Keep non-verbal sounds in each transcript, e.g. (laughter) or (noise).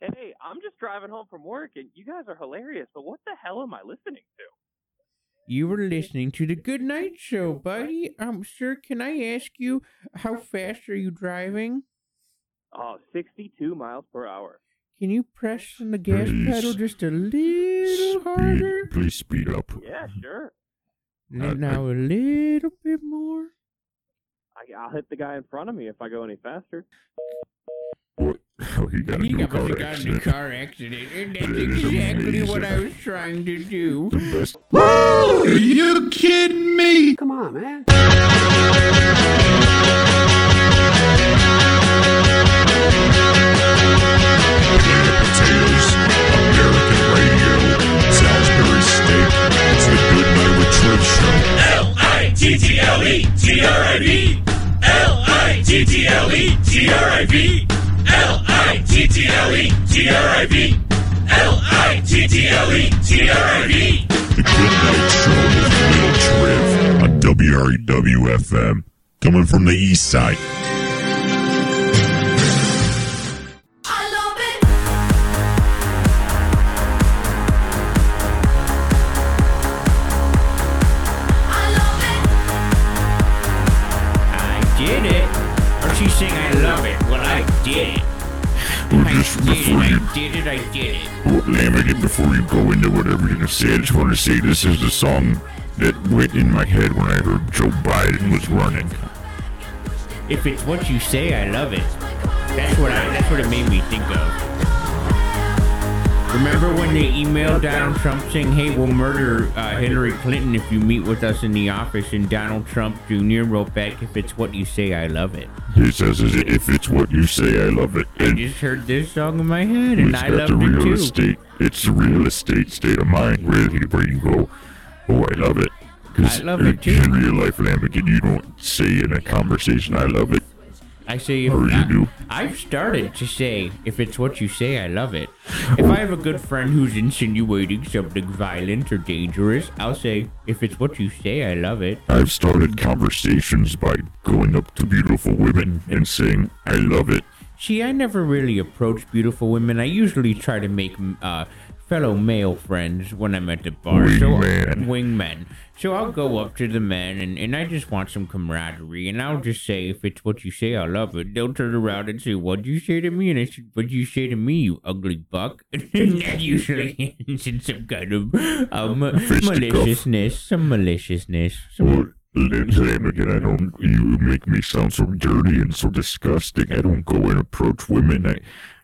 Hey, I'm just driving home from work, and you guys are hilarious. But what the hell am I listening to? You were listening to the Good Night Show, buddy. Um, sir, can I ask you how fast are you driving? Oh, 62 miles per hour. Can you press on the gas Please. pedal just a little harder? Please speed up. Yeah, sure. Now now a little bit more. I, I'll hit the guy in front of me if I go any faster. What? (laughs) Oh, he got He into a got, car got in a accident. car accident, and that's That is exactly what I was trying to do. The best. Are you kidding me? Come on, man. potatoes, American radio, Salisbury steak. It's the Good Night with Trent show. L-I-T-T-L-E-T-R-I-V. L-I-T-T-L-E-T-R-I-V. L-I-T-T-L-E-T-R-I-V. L-I-T-T-L-E-T-R-I-V. The Good Night Show with Little Triv on WRUW FM. Coming from the east side. Did it. before you, I did it. I did it. before you go into whatever you're gonna say, I just want to say this is the song that went in my head when I heard Joe Biden was running. If it's what you say, I love it. That's what I. That's what it made me think of. Remember when they emailed Donald Trump saying, "Hey, we'll murder uh, Hillary Clinton if you meet with us in the office," and Donald Trump Jr. wrote back, "If it's what you say, I love it." He says, "If it's what you say, I love it." I just heard this song in my head, and I the it real too. estate. It's the real estate state of mind where you, where you go, oh, I love it. 'Cause I love it, too. In real life, Lamborghini, you don't say in a conversation, I love it. I say, if Or you I, I've started to say, if it's what you say, I love it. If I have a good friend who's insinuating something violent or dangerous, I'll say, if it's what you say, I love it. I've started conversations by going up to beautiful women and saying, I love it. See, I never really approach beautiful women. I usually try to make uh, fellow male friends when I'm at the bar. So Wingman. wingmen. So I'll go up to the men and, and I just want some camaraderie. And I'll just say, if it's what you say, I love it. They'll turn around and say, What'd you say to me? And I said, What'd you say to me, you ugly buck? (laughs) And that usually (laughs) ends in some kind of um, maliciousness. Some maliciousness. Some Or, Lamborghini, I don't, you make me sound so dirty and so disgusting. I don't go and approach women. I,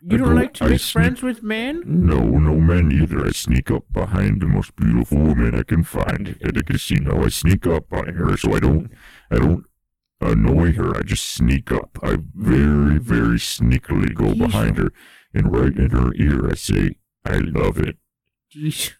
you I don't like to I make sneak- friends with men? No, no men either. I sneak up behind the most beautiful woman I can find at a casino. I sneak up on her so I don't, I don't annoy her. I just sneak up. I very, very sneakily go behind her and right in her ear I say, I love it. Diesel.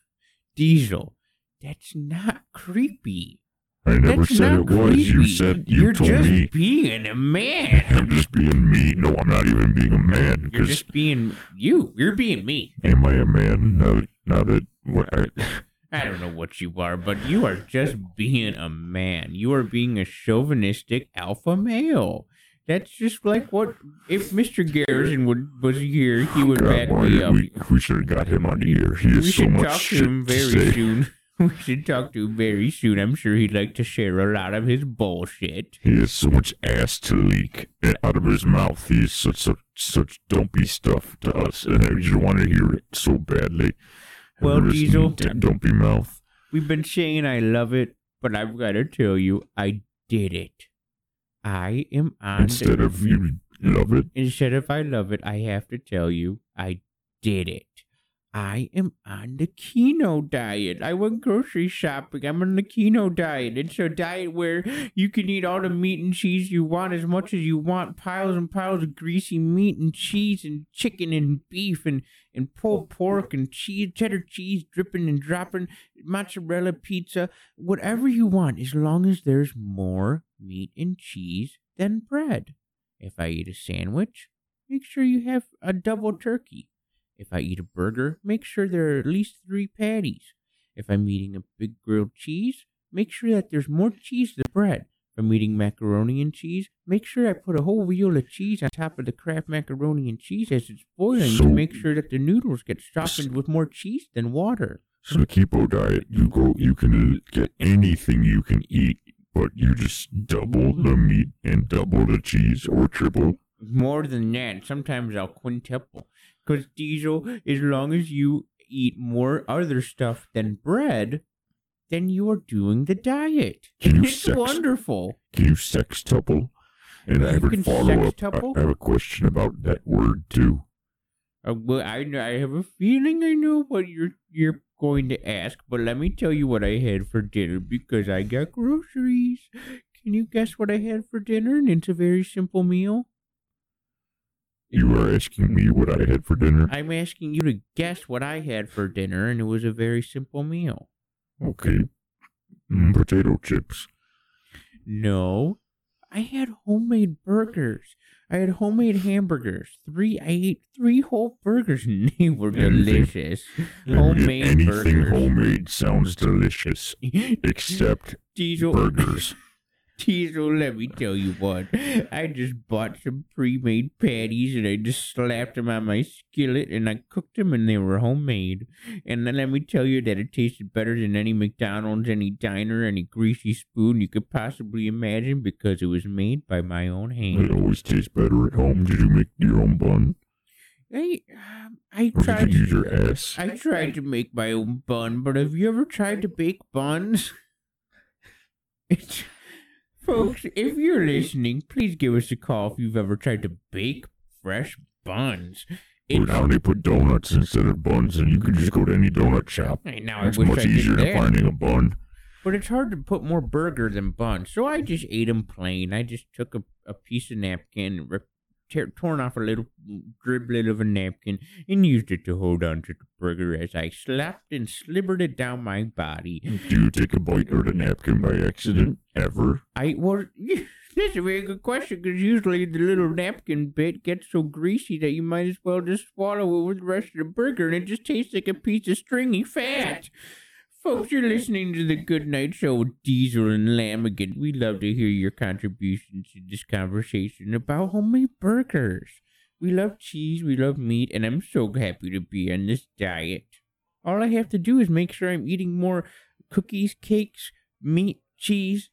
Diesel. That's not creepy. I never That's said not it was. You said, you You're told just me. being a man. (laughs) I'm just being me. No, I'm not even being a man. You're just being you. You're being me. am I a man? Now, that- now that what I, (laughs) I don't know what you are, but you are just being a man. You are being a chauvinistic alpha male. That's just like what if Mr. Garrison would was here, he would back God, boy, me up. we, we should have got him on the air. He has We so should much talk shit to him to very say. soon. (laughs) We should talk to him very soon. I'm sure he'd like to share a lot of his bullshit. He has so much ass to leak and out of his mouth. He is such such such dumpy stuff to us, and I just want to hear it so badly. Well, Diesel- dumpy mouth. We've been saying I love it, but I've got to tell you, I did it. I am on. Instead the, of you love it, instead of I love it, I have to tell you, I did it. I am on the keto diet. I went grocery shopping. I'm on the keto diet. It's a diet where you can eat all the meat and cheese you want as much as you want. Piles and piles of greasy meat and cheese and chicken and beef and, and pulled pork and cheese, cheddar cheese dripping and dropping, mozzarella pizza, whatever you want, as long as there's more meat and cheese than bread. If I eat a sandwich, make sure you have a double turkey. If I eat a burger, make sure there are at least three patties. If I'm eating a big grilled cheese, make sure that there's more cheese than bread. If I'm eating macaroni and cheese, make sure I put a whole wheel of cheese on top of the Kraft macaroni and cheese as it's boiling So- to make sure that the noodles get softened with more cheese than water. So the keto diet, you go, you can get anything you can eat, but you just double the meat and double the cheese or triple. More than that, sometimes I'll quintuple. Because Diesel, as long as you eat more other stuff than bread, then you are doing the diet. Can you (laughs) it's sex- wonderful. Can you sextuple? And I have a follow up. I, have a question about that word too. Uh, well, I I have a feeling I know what you're you're going to ask, but let me tell you what I had for dinner because I got groceries. Can you guess what I had for dinner? And it's a very simple meal. You are asking me what I had for dinner. I'm asking you to guess what I had for dinner, and it was a very simple meal. Okay. Mm, potato chips. No, I had homemade burgers. I had homemade hamburgers. Three, I ate three whole burgers, (laughs) and they were Anything- delicious. Homemade Anything burgers. homemade sounds delicious, (laughs) except Diesel, burgers. (laughs) Diesel, let me tell you what. I just bought some pre-made patties and I just slapped them on my skillet and I cooked them and they were homemade. And then let me tell you that it tasted better than any McDonald's, any diner, any greasy spoon you could possibly imagine because it was made by my own hand. It always tastes better at home. Did you make your own bun? I, um, I tried. you use your ass? I tried to make my own bun, but have you ever tried to bake buns? (laughs) It's, folks, (laughs) if you're listening, please give us a call if you've ever tried to bake fresh buns. Or It's, now they put donuts instead of buns, and you can just go to any donut shop. Hey, now It's wish much I easier than that. finding a bun. but it's hard to put more burger than bun, so I just ate them plain. I just took a, a piece of napkin and rip, tear, torn off a little driblet of a napkin and used it to hold on to the burger as I slapped and slibbered it down my body. Do you take a bite out of the napkin by accident? Ever? I well, (laughs) that's a very good question because usually the little napkin bit gets so greasy that you might as well just swallow it with the rest of the burger, and it just tastes like a piece of stringy fat. Folks, you're listening to the Good Night Show with Diesel and Lammigan. We love to hear your contributions to this conversation about homemade burgers. We love cheese, we love meat, and I'm so happy to be on this diet. All I have to do is make sure I'm eating more cookies, cakes, meat, cheese,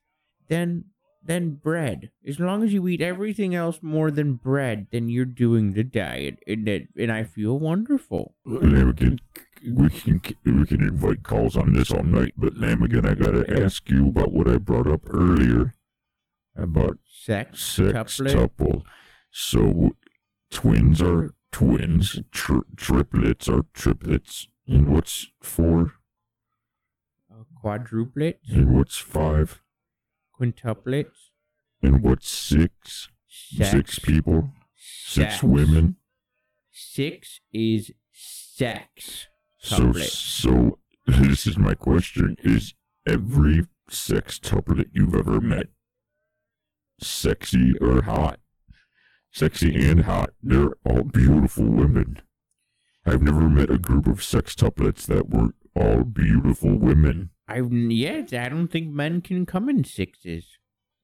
than than bread. As long as you eat everything else more than bread, then you're doing the diet, and that, and I feel wonderful. Lammigan, we can we can invite calls on this all night, but Lammigan, I gotta ask you about what I brought up earlier about Sex, sex couplet, tuple. So twins are twins, tri- triplets are triplets, and what's four? uh, quadruplets, And what's five? quintuplets, And what's six? sex, Six people, six women. Six is sex. So, so this is my question: Is every sextuplet you've ever met sexy or hot? Sexy and hot. They're all beautiful women. I've never met a group of sex sextuplets that weren't all beautiful women. I yes, I don't think men can come in sixes.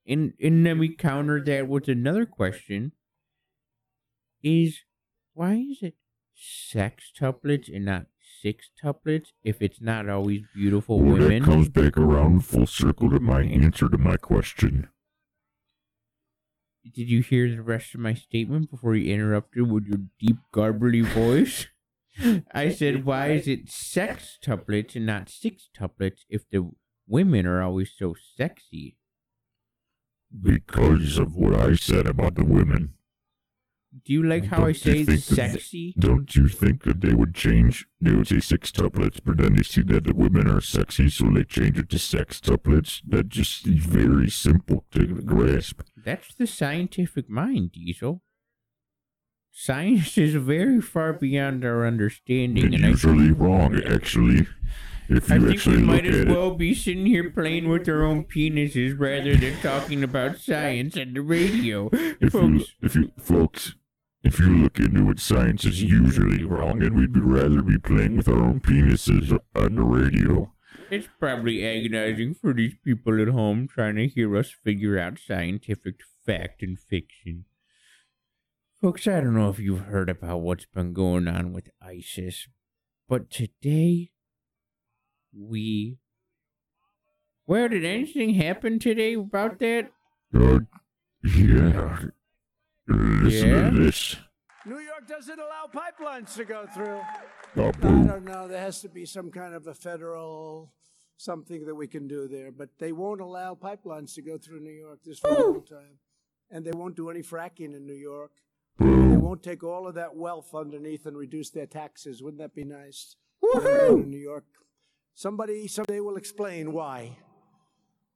And and then we counter that with another question. Is why is it sex sextuplets and not sixtuplets if it's not always beautiful Well, that women? comes back around full circle to my answer to my question. Did you hear the rest of my statement before you interrupted with your deep garbly voice? (laughs) I said, why is it sextuplets and not sixtuplets if the women are always so sexy? Because of what I said about the women. Do you like how I Don't you say think sexy? Don't you think that they would change? They would say sextuplets, but then they see that the women are sexy, so they change it to sextuplets. That just is very simple to grasp. That's the scientific mind, Diesel. Science is very far beyond our understanding, And and I usually wrong, actually. If I you think actually we might as it, well be sitting here playing with our own penises rather than talking about science on the radio. if you, Folks, if you, folks, if you look into it, science is usually wrong, and we'd rather be playing with our own penises on the radio. It's probably agonizing for these people at home trying to hear us figure out scientific fact and fiction. Folks, I don't know if you've heard about what's been going on with ISIS, but today we. Well, did anything happen today about that? Uh, yeah. Listen Yeah? to this. New York doesn't allow pipelines to go through. Oh, I don't know. There has to be some kind of a federal something that we can do there, but they won't allow pipelines to go through New York this for a long time, and they won't do any fracking in New York. They won't take all of that wealth underneath and reduce their taxes. Wouldn't that be nice? They don't do it in New York. Somebody someday will explain why.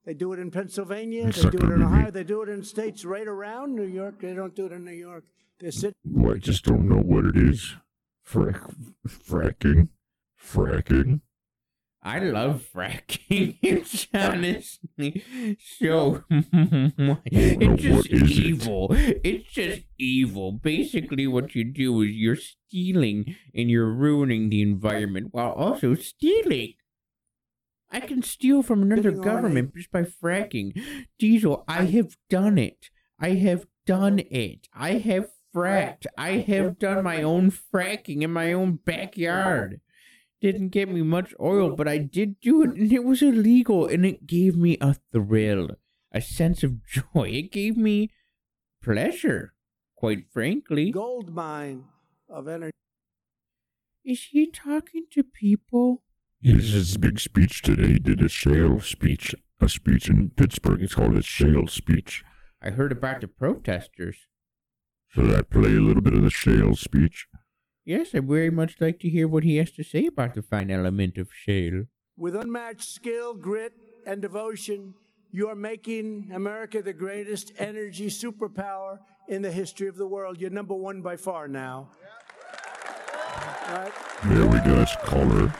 They do it in Pennsylvania. They Sucker do it in Ohio. baby. They do it in states right around New York. They don't do it in New York. They're sitting. Well, I just don't know what it is. Frack, fracking, fracking. I love fracking. (laughs) It's honestly so. it's what just is it? evil. It's just evil. Basically, what you do is you're stealing and you're ruining the environment while also stealing. I can steal from another government just by fracking. Diesel, I have done it. I have done it. I have fracked. I have done my own fracking in my own backyard didn't get me much oil, but I did do it, and it was illegal, and it gave me a thrill, a sense of (laughs) joy. It gave me pleasure, quite frankly. gold mine of energy. Is he talking to people? His, his big speech today he did a shale speech, a speech in Pittsburgh. It's called a shale speech. I heard about the protesters. Should I play a little bit of the shale speech? Yes, I'd very much like to hear what he has to say about the fine element of shale. With unmatched skill, grit, and devotion, you are making America the greatest energy superpower in the history of the world. You're number one by far now. Right? There we go. That's caller.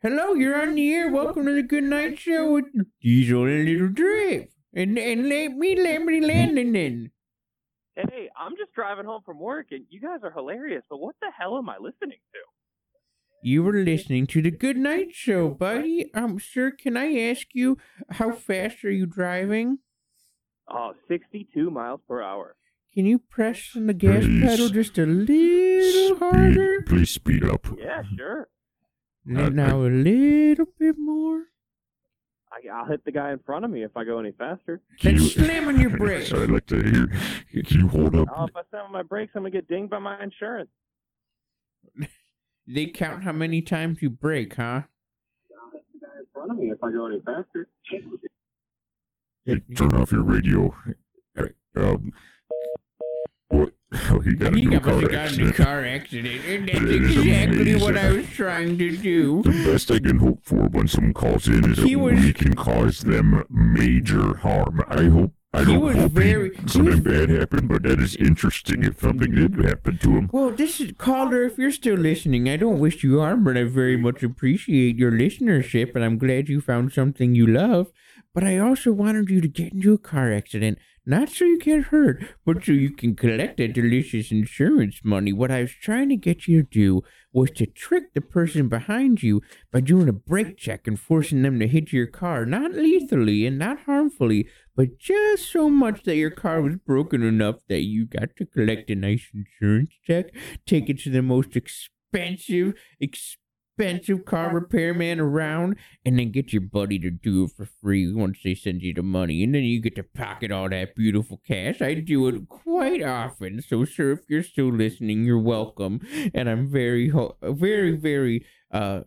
Hello? Hello, you're on the air. Welcome to the Good Night Show with Diesel and Little Drip. And, and let me, Lamberty Landon. In. Hey, I'm just driving home from work, and you guys are hilarious, but what the hell am I listening to? You were listening to the Good Night Show, buddy. Um, sir, can I ask you how fast are you driving? Oh, 62 miles per hour. Can you press on the gas Please. pedal just a little harder? Please speed up. Yeah, sure. And now a little bit more. I, I'll hit the guy in front of me if I go any faster. Can Then you- slam on your (laughs) brakes. So I'd like to hear. Can you hold up? Oh, if I slam on my brakes, I'm gonna get dinged by my insurance. (laughs) They count how many times you brake, huh? Hit The guy in front of me if I go any faster. Hey, turn off your radio. Uh, Um, what? Oh, he got a He got, car must have a accident. car accident, and that's It is exactly what I was trying to do. The best I can hope for when someone calls in is He that was- we can cause them major harm. I hope. I don't was hope very- something was- bad happened, but that is interesting if something did happen to him. Well, this is Calder. If you're still listening, I don't wish you harm, but I very much appreciate your listenership, and I'm glad you found something you love. But I also wanted you to get into a car accident, not so you get hurt, but so you can collect that delicious insurance money. What I was trying to get you to do was to trick the person behind you by doing a brake check and forcing them to hit your car, not lethally and not harmfully, but just so much that your car was broken enough that you got to collect a nice insurance check, take it to the most expensive, expensive car repairman around, and then get your buddy to do it for free once they send you the money, and then you get to pocket all that beautiful cash. I do it quite often, so sir, if you're still listening, you're welcome, and I'm very, very, very, uh,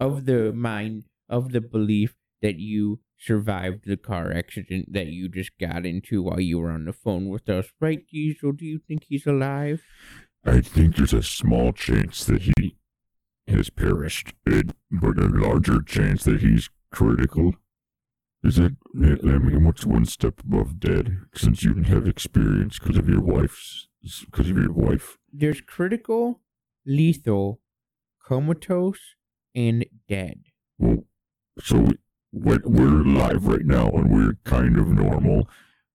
of the mind, of the belief that you survived the car accident that you just got into while you were on the phone with us, right, Diesel? Do you think he's alive? I think there's a small chance that he has perished, and- but a larger chance that he's critical. Is it? I mean, what's one step above dead? Since you didn't have experience because of your wife's, because of your wife. There's critical, lethal, comatose, and dead. Well, so we- we're alive right now, and we're kind of normal.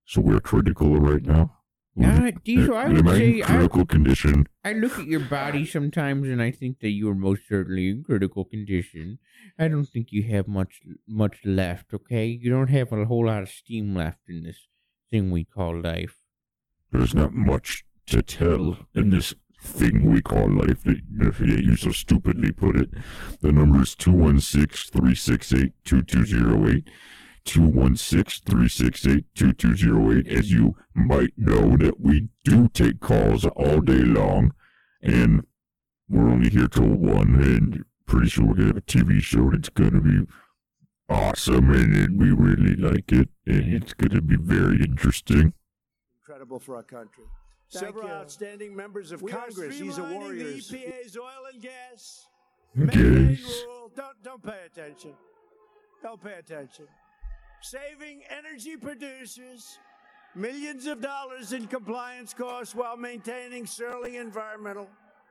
So we're critical right now. Uh, Diesel, I would Am I say in I, critical condition? I look at your body sometimes and I think that you are most certainly in critical condition. I don't think you have much much left, okay? You don't have a whole lot of steam left in this thing we call life. There's not much to tell in this thing we call life that, that you so stupidly put it. The number is 216-368-2208. 216-368-2208. As you might know that we do take calls all day long and we're only here till 1 and pretty sure we're going to have a TV show that's going to be awesome and, and we really like it and it's going to be very interesting. Incredible for our country. Thank Several you. outstanding members of We are Congress. These are streamlining the. EPA's oil and gas. Mandate Yes. rule. Don't don't pay attention. Don't pay attention. Saving energy producers millions of dollars in compliance costs while maintaining sterling environmental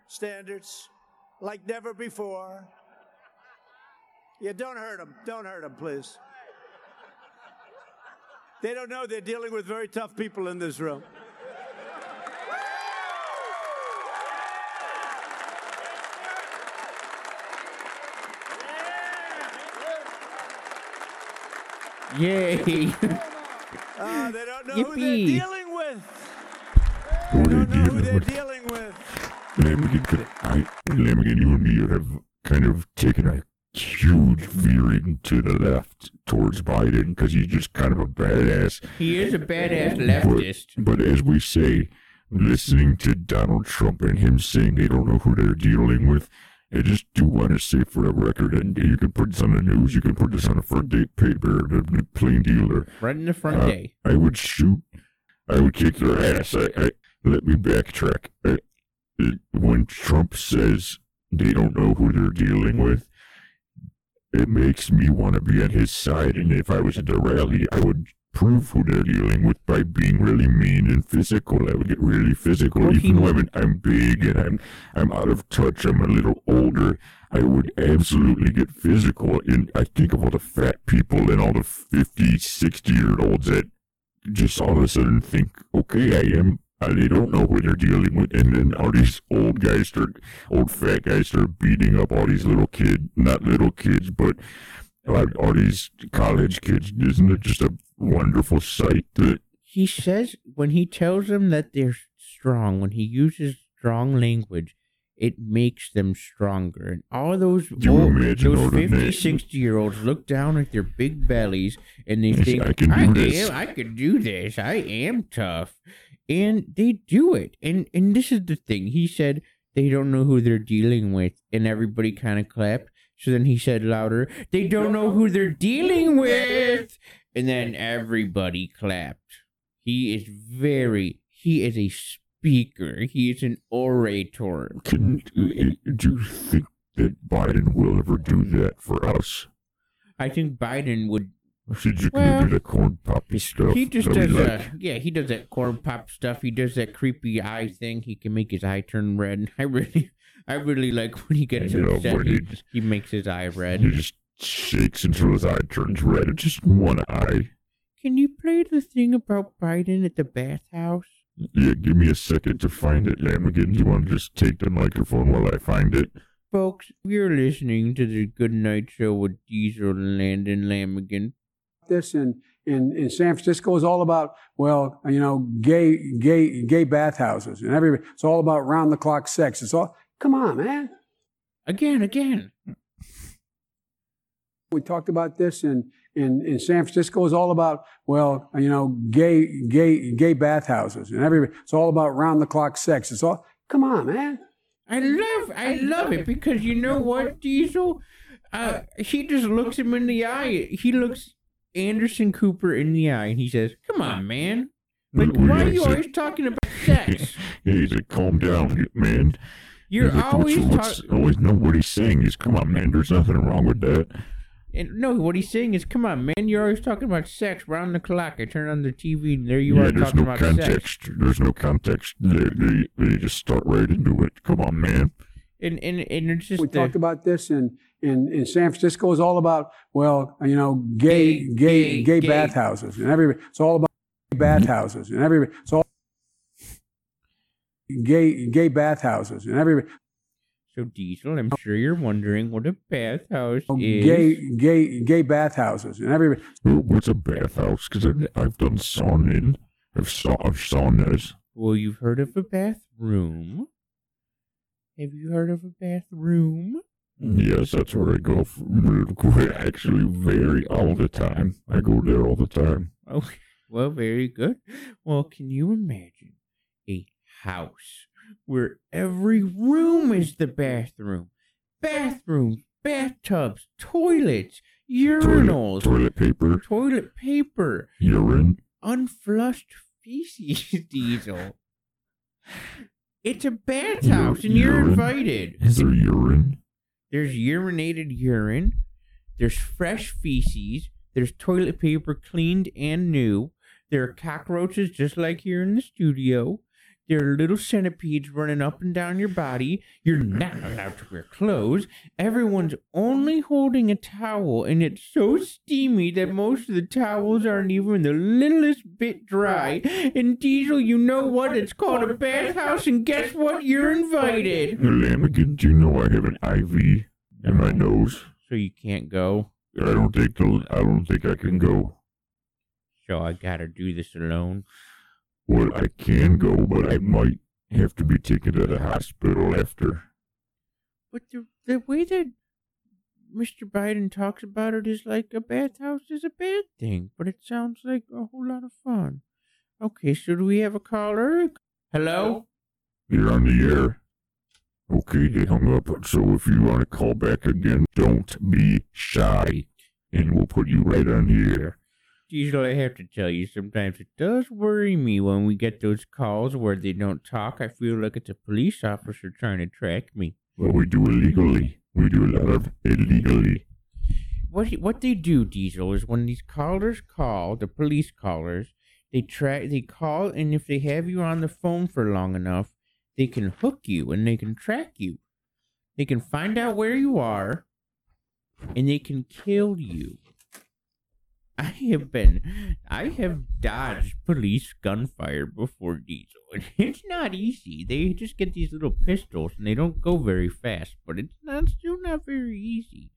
standards like never before. Yeah, don't hurt them. Don't hurt them, please. They don't know they're dealing with very tough people in this room. Yay! Uh, (laughs) they don't know who they're dealing with. Who They don't know who dealing they're with? dealing with. Lammigan, could I, Lammigan, you and me have kind of taken a huge veering to the left towards Biden because he's just kind of a badass. he is a badass leftist. But, but as we say, listening to Donald Trump and him saying they don't know who they're dealing with, I just do want to say for the record, and you can put this on the news, you can put this on the front date paper, the plain dealer. Right in the front Uh, day. I would shoot. I would kick their ass. I, I let me backtrack. I, it, when Trump says they don't know who they're dealing with, it makes me want to be on his side. And if I was at the rally, I would prove who they're dealing with by being really mean and physical. I would get really physical, Well, even though I'm, I'm big and I'm I'm out of touch. I'm a little older. I would absolutely get physical. And I think of all the fat people and all the 50, 60 year olds that just all of a sudden think, okay, I am. Uh, they don't know who they're dealing with, and then all these old guys start, old fat guys start beating up all these little kids, not little kids, but uh, all these college kids. Isn't it just a wonderful sight that He says when he tells them that they're strong, when he uses strong language, it makes them stronger. And all those old, those all 50, men- 60 year olds look down at their big bellies and they Yes, think, I can do this." am, I can do this. I am tough. And they do it. And and this is the thing. He said they don't know who they're dealing with, and everybody kind of clapped. So then he said louder, they don't know who they're dealing with. And then everybody clapped. He is very, he is a speaker. He is an orator. can uh, do you think that Biden will ever do that for us? I think Biden would. Should you Well, do the corn poppy stuff? He just does like? that. Yeah, he does that corn pop stuff. He does that creepy eye thing. He can make his eye turn red. (laughs) I really, I really like (laughs) when he gets You upset. when He, he- he makes his eye red. He just shakes until his eye turns red. It's just one eye. Can you play the thing about Biden at the bathhouse? Yeah, give me a second to find it, Lammigan. Do you want to just take the microphone while I find it? Folks, we're listening to the Good Night Show with Diesel and Landon Lammigan. this in, in, in San Francisco is all about, well, you know, gay, gay, gay bathhouses and every, it's all about round the clock sex. It's all, come on, man. Again, again. We talked about this in, in, in San Francisco It's all about, well, you know, gay, gay, gay bathhouses and every, it's all about round the clock sex. It's all, come on, man. I love I love it because you know what, Diesel? Uh he just looks him in the eye. He looks Anderson Cooper in the eye and he says, Come on, man. Like What- what why are you always talking about sex? Yeah, he's like, calm down, man. You're He's like, always what's, what's, talking always know what he's saying is, come on, man. There's nothing wrong with that. and no, what he's saying is, come on, man, you're always talking about sex round the clock. I turn on the TV and there you yeah, are there's talking no about sex. There's no context. There's no context. They, they, they just start right into it. Come on, man. And and, and it's just We the- talked about this in, in, in San Francisco is all about, well, you know, gay, Gay, gay, gay, gay, gay. bathhouses and every, it's all about bathhouses and every, it's all, gay gay bathhouses, and every So Diesel, I'm sure you're wondering what a bathhouse oh, is. Oh, gay gay gay bathhouses, and every Oh, What's a bathhouse? Because I've done sauning. I've saw I've saunas. Well, you've heard of a bathroom. Have you heard of a bathroom? Yes, that's where I go. f- real quick. Actually, very all the time. I go there all the time. Oh, (laughs) well, very good. Well, can you imagine a house where every room is the bathroom? Bathrooms, bathtubs, toilets, urinals, Toilet paper, toilet paper, urine. unflushed feces, (laughs) Diesel. It's a bathhouse and you're urine? invited. Is there urine? There's urinated urine. There's fresh feces. There's toilet paper cleaned and new. There are cockroaches just like here in the studio. There are little centipedes running up and down your body. You're not allowed to wear clothes. Everyone's only holding a towel, and it's so steamy that most of the towels aren't even the littlest bit dry. And Diesel, you know what? It's called a bathhouse, and guess what? You're invited. Lammigan, do you know I have an IV in my nose? So you can't go. I don't think the, I don't think I can go. So I gotta do this alone. Well, I can go, but I might have to be taken to the hospital after. But the the way that Mr. Biden talks about it is like a bathhouse is a bad thing, but it sounds like a whole lot of fun. Okay, so do we have a caller? Hello? You're on the air. Okay, they hung up. So if you want to call back again, don't be shy, and we'll put you right on the air. Diesel, I have to tell you, sometimes it does worry me when we get those calls where they don't talk. I feel like it's a police officer trying to track me. Well, we do illegally. We do a lot of illegally. what what they do, Diesel, is when these callers call, the police callers, they try they call, and if they have you on the phone for long enough, they can hook you and they can track you. They can find out where you are, and they can kill you. (laughs) I have been, I have dodged police gunfire before, Diesel, (laughs) it's not easy. They just get these little pistols, and they don't go very fast, but it's not still not very easy.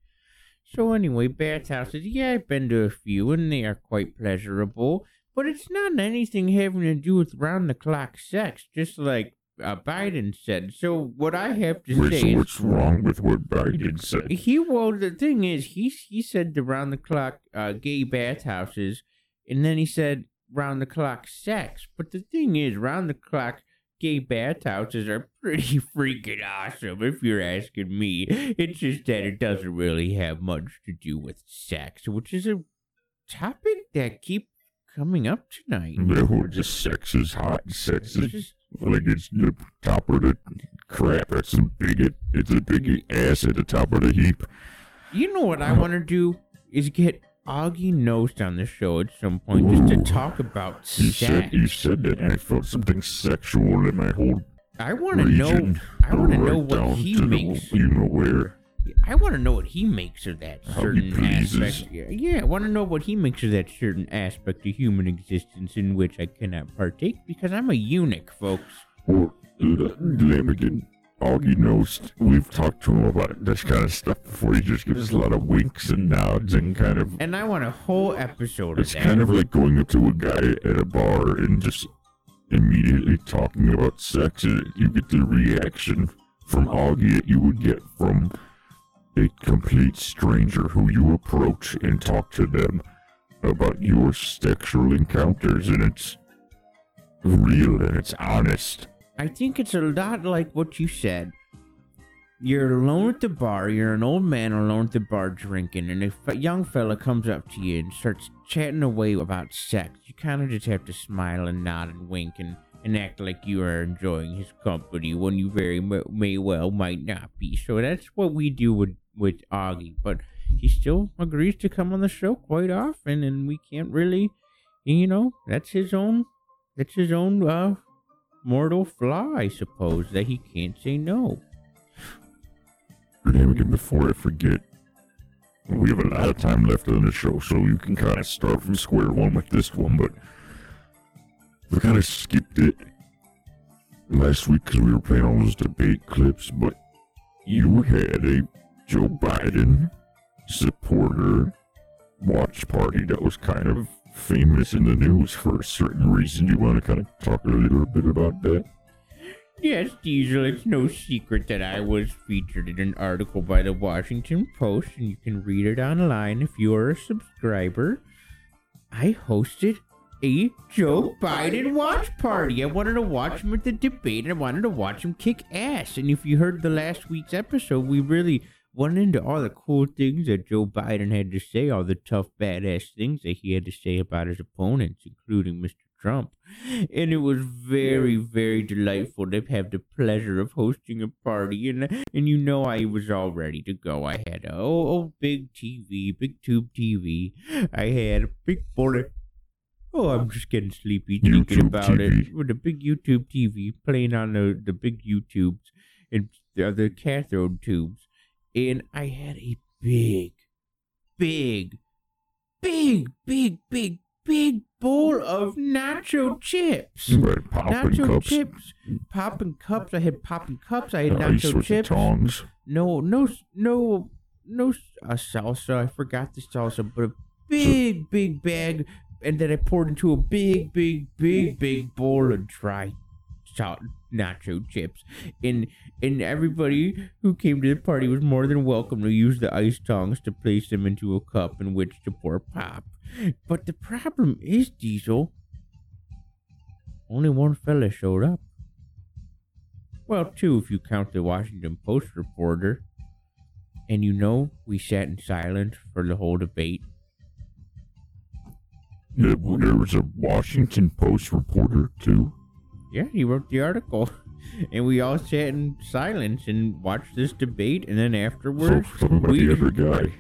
So anyway, bathhouses, yeah, I've been to a few and they are quite pleasurable, but it's not anything having to do with round the clock sex, just like uh, Biden said. So what I have to Wait, say so is, what's wrong with what Biden said? he well the thing is he he said the round the clock uh, gay bathhouses, and then he said round the clock sex. But the thing is, round the clock gay bathhouses are pretty (laughs) freaking awesome, if you're asking me. It's just that it doesn't really have much to do with sex, which is a topic that keeps coming up tonight. No, just sex is hot. Sex It's is just- like it's the top of the crap. That's a big. It's a big ass at the top of the heap. You know what I want to do is get Augie Nost on the show at some point just to talk about You sex. said you said that, I felt something sexual in my whole I want to know. I want to know what he to the- you know where? I want to know what he makes of that certain aspect. Yeah, yeah, I want to know what he makes of that certain aspect of human existence in which I cannot partake because I'm a eunuch, folks. Or Lammigan. Augie knows we've talked to him about this kind of stuff before. He just gives us a lot of winks and nods and kind of. And I want a whole episode of It's kind of like going up to a guy at a bar and just immediately talking about sex. and You get the reaction from Augie that you would get from complete stranger who you approach and talk to them about your sexual encounters, and it's real and it's honest. I think it's a lot like what you said. You're alone at the bar, you're an old man alone at the bar drinking, and if a young fella comes up to you and starts chatting away about sex, you kind of just have to smile and nod and wink and, and act like you are enjoying his company when you very may well might not be. So that's what we do with, with Augie, but he still agrees to come on the show quite often, and we can't really, you know, that's his own, that's his own, uh, mortal flaw, I suppose, that he can't say no. And again, before I forget, we have a lot of time left on the show, so you can kind of start from square one with this one, but we kind of skipped it. last week because we were playing all those debate clips, but you had a Joe Biden supporter watch party that was kind of famous in the news for a certain reason. You want to kind of talk a little bit about that? Yes, Diesel, it's no secret that I was featured in an article by the Washington Post, and you can read it online if you're a subscriber. I hosted a Joe Biden watch party. I wanted to watch him at the debate, and I wanted to watch him kick ass. And if you heard the last week's episode, we really went into all the cool things that Joe Biden had to say, all the tough, badass things that he had to say about his opponents, including Mr. Trump. And it was very, very delightful to have the pleasure of hosting a party. And, and you know, I was all ready to go. I had a oh, oh, big TV, big tube TV. I had a big bullet. Oh, I'm just getting sleepy thinking YouTube about TV. it. With a big YouTube TV playing on the, the big YouTubes and the other cathode tubes. And I had a big, big, big, big, big, big bowl of nacho chips. Right, popping nacho cups. chips, popping cups. I had popping cups. I had ice nacho with the chips. tongs. No, no, no, no uh, salsa. I forgot the salsa, but a big, big bag, and then I poured into a big, big, big, big bowl of dry salt nacho chips. And and everybody who came to the party was more than welcome to use the ice tongs to place them into a cup in which to pour pop. But the problem is, Diesel, only one fella showed up. Well, two if you count the Washington Post reporter. And you know, we sat in silence for the whole debate. There there was a Washington Post reporter too. Yeah, he wrote the article. (laughs) And we all sat in silence and watched this debate. And then afterwards, talk about we, the other guy.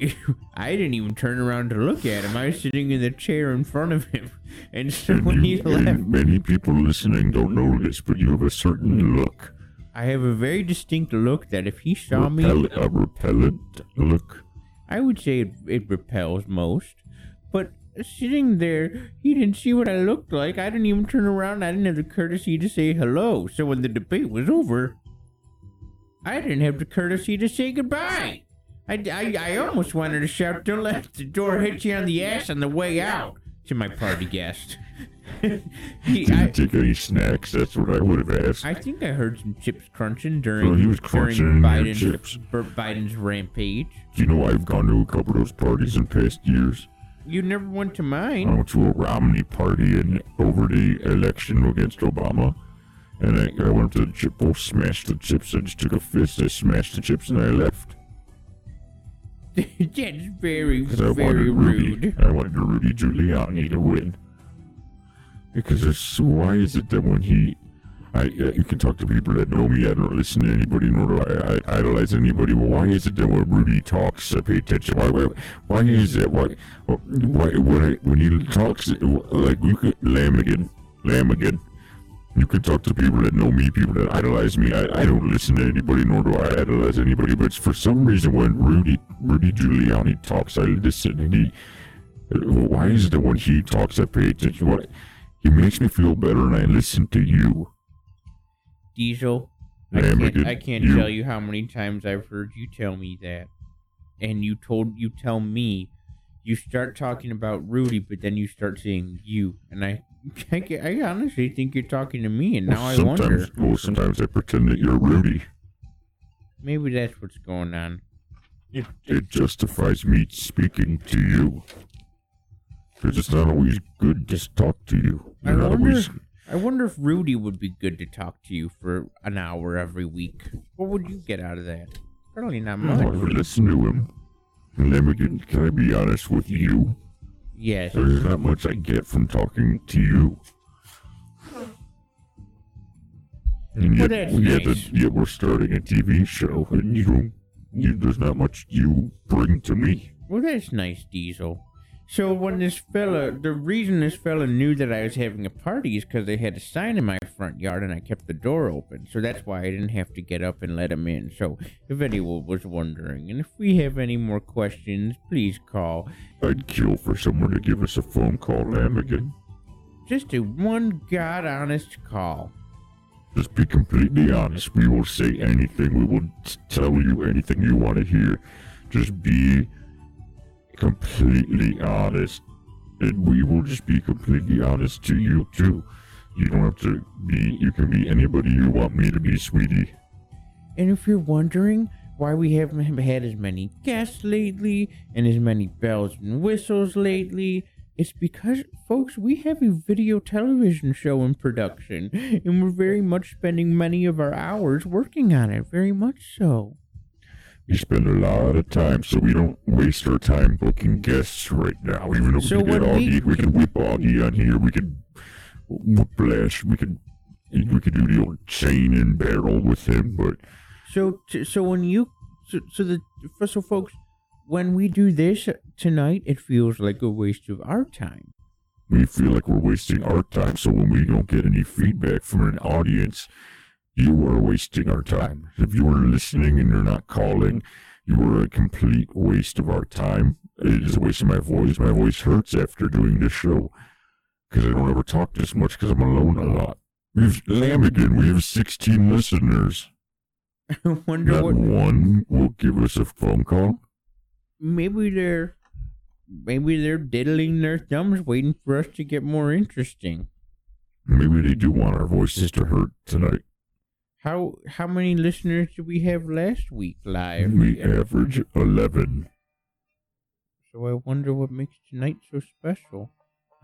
(laughs) I didn't even turn around to look at him. I was sitting in the chair in front of him. (laughs) And so And, when he left, many people listening don't know this, but you have a certain hmm. look. I have a very distinct look that if he saw me, Repel- a repellent look. I would say it, it repels most. But sitting there, he didn't see what I looked like. I didn't even turn around. I didn't have the courtesy to say hello. So when the debate was over, I didn't have the courtesy to say goodbye. I, I, I almost wanted to shout, don't let the door hit you on the ass on the way out to my party guest. (laughs) he, Didn't I, take any snacks. That's what I would have asked. I think I heard some chips crunching during, Oh, he was during crunching your Biden's, Biden's rampage. Do you know I've gone to a couple of those parties in past years? You never went to mine. I went to a Romney party and over the election against Obama. And I, I went to the chip bowl, smashed the chips. I just took a fist, I smashed the chips, and I left. (laughs) That's very, very Rudy. rude. I wanted Rudy Giuliani to win. Because it's, why is it that when he, I, uh, you can talk to people that know me. I don't listen to anybody, nor do I, I idolize anybody. Well, why is it that when Rudy talks, I pay attention? Why, why, why is that? Why, why, when, I, when he talks, like you could Lammigan, Lammigan. You can talk to people that know me, people that idolize me. I, I don't listen to anybody, nor do I idolize anybody. But for some reason, when Rudy Rudy Giuliani talks, I listen, and he. Why is it that when he talks, I pay attention? What he makes me feel better, and I listen to you. Diesel, I can't, but I can't you- tell you how many times I've heard you tell me that. And you told, you tell me, you start talking about Rudy, but then you start saying you. And I, (laughs) I, ca- I honestly think you're talking to me, and now I sometimes, wonder. well, sometimes I pretend that you're Rudy. Maybe that's what's going on. It, it justifies me speaking to you. Because it's not always good to talk to you. I You're not wonder, always. I wonder if Rudy would be good to talk to you for an hour every week. What would you get out of that? Probably not I much. would listen to him. And then we can, I be honest with you? Yes. There's not much I get from talking to you. And Well, yet, that's yet, nice. yet we're starting a TV show, and you. You, there's not much you bring to me. Well, that's nice, Diesel. So when this fella, the reason this fella knew that I was having a party is because they had a sign in my front yard and I kept the door open. So that's why I didn't have to get up and let him in. So if anyone was wondering, and if we have any more questions, please call. I'd kill for someone to give us a phone call, Lammigan. Just a one god honest call. Just be completely honest. We will say anything. We will tell you anything you want to hear. Just be completely honest. And we will just be completely honest to you, too. You don't have to be, you can be anybody you want me to be, sweetie. And if you're wondering why we haven't had as many guests lately and as many bells and whistles lately, it's because, folks, we have a video television show in production, and we're very much spending many of our hours working on it, very much so. We spend a lot of time, so we don't waste our time booking guests right now. Even though So we get when we- we can whip Augie on here. We could whiplash. We could we could do the old chain and barrel with him. But So, t- so when you, so, so the, so folks, when we do this tonight, it feels like a waste of our time. we feel like we're wasting our time. So when we don't get any feedback from an audience, you are wasting our time. If you are listening and you're not calling, you are a complete waste of our time. It is a waste of my voice. My voice hurts after doing this show because I don't ever talk this much because I'm alone a lot. We've Lammigan. We have 16 listeners. I (laughs) wonder Not what, one will give us a phone call. maybe they're, maybe they're diddling their thumbs waiting for us to get more interesting. Maybe they do want our voices to hurt tonight. How, how many listeners did we have last week live? We average 11. So I wonder what makes tonight so special.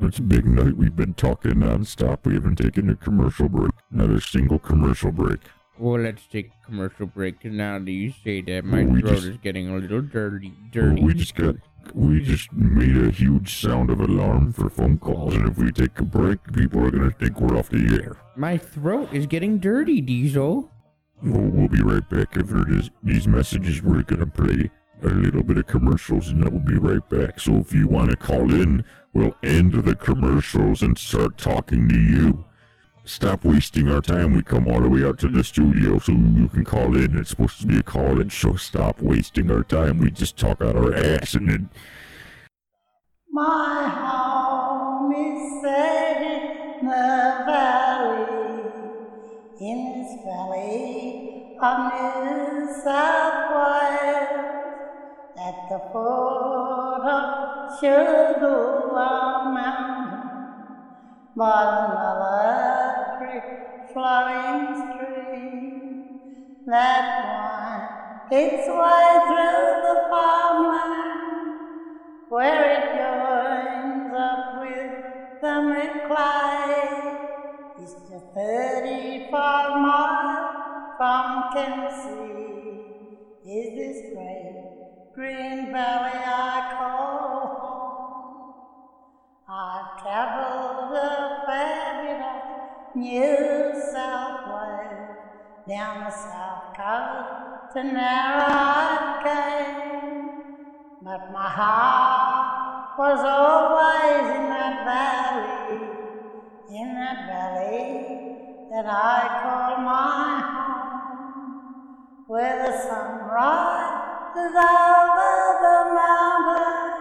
It's a big night. We've been talking nonstop. We haven't taken a commercial break. Not a single commercial break. Well, let's take a commercial break. 'cause now that you say that, my Well, we throat just- is getting a little dirty. Dirty. We just got. We just made a huge sound of alarm for phone calls, and if we take a break, people are gonna think we're off the air. My throat is getting dirty, Diesel. We'll, we'll be right back after this, these messages. We're gonna play a little bit of commercials, and then we'll be right back. So if you want to call in, we'll end the commercials and start talking to you. Stop wasting our time. We come all the way out to the studio so you can call in. It's supposed to be a call-in show. Stop wasting our time. We just talk out our ass and then My home is set in the valley, in this valley of New South Wales, at the foot of Sugarloaf Mountain, by the Creek flowing stream that winds its way through the farmland where it joins up with the Macleay. It's just 35 miles from Tennessee. Is this great green valley I call home? I've traveled a of New South Wales, down the south coast to Narrow came. But my heart was always in that valley, in that valley that I call my home, where the sun rises over the mountain,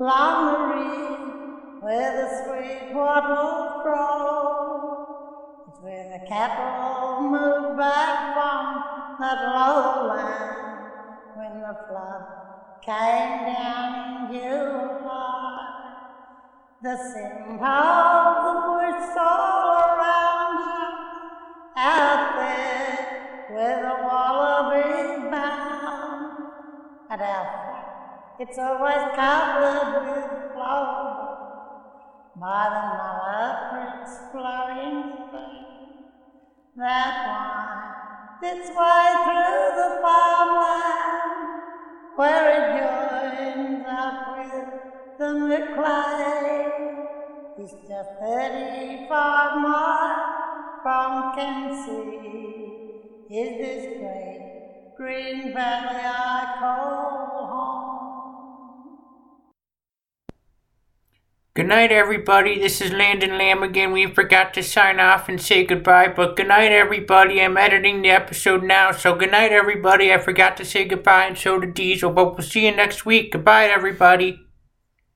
along the where the sweet waters grow. It's where the cattle move back from that lowland when the flood came down in July. The scent of the bush all around us, out there where the wallabies bound, out there it's always covered with clover by the Nulla Creek's flowing stream that winds its way through the farmland where it joins up with the Macleay. It's just 35 miles from Tennessee. Is this great green valley I call Good night, everybody. This is Landon Lamb again. We forgot to sign off and say goodbye, but good night, everybody. I'm editing the episode now, so good night, everybody. I forgot to say goodbye, and so did Diesel, but we'll see you next week. Goodbye, everybody.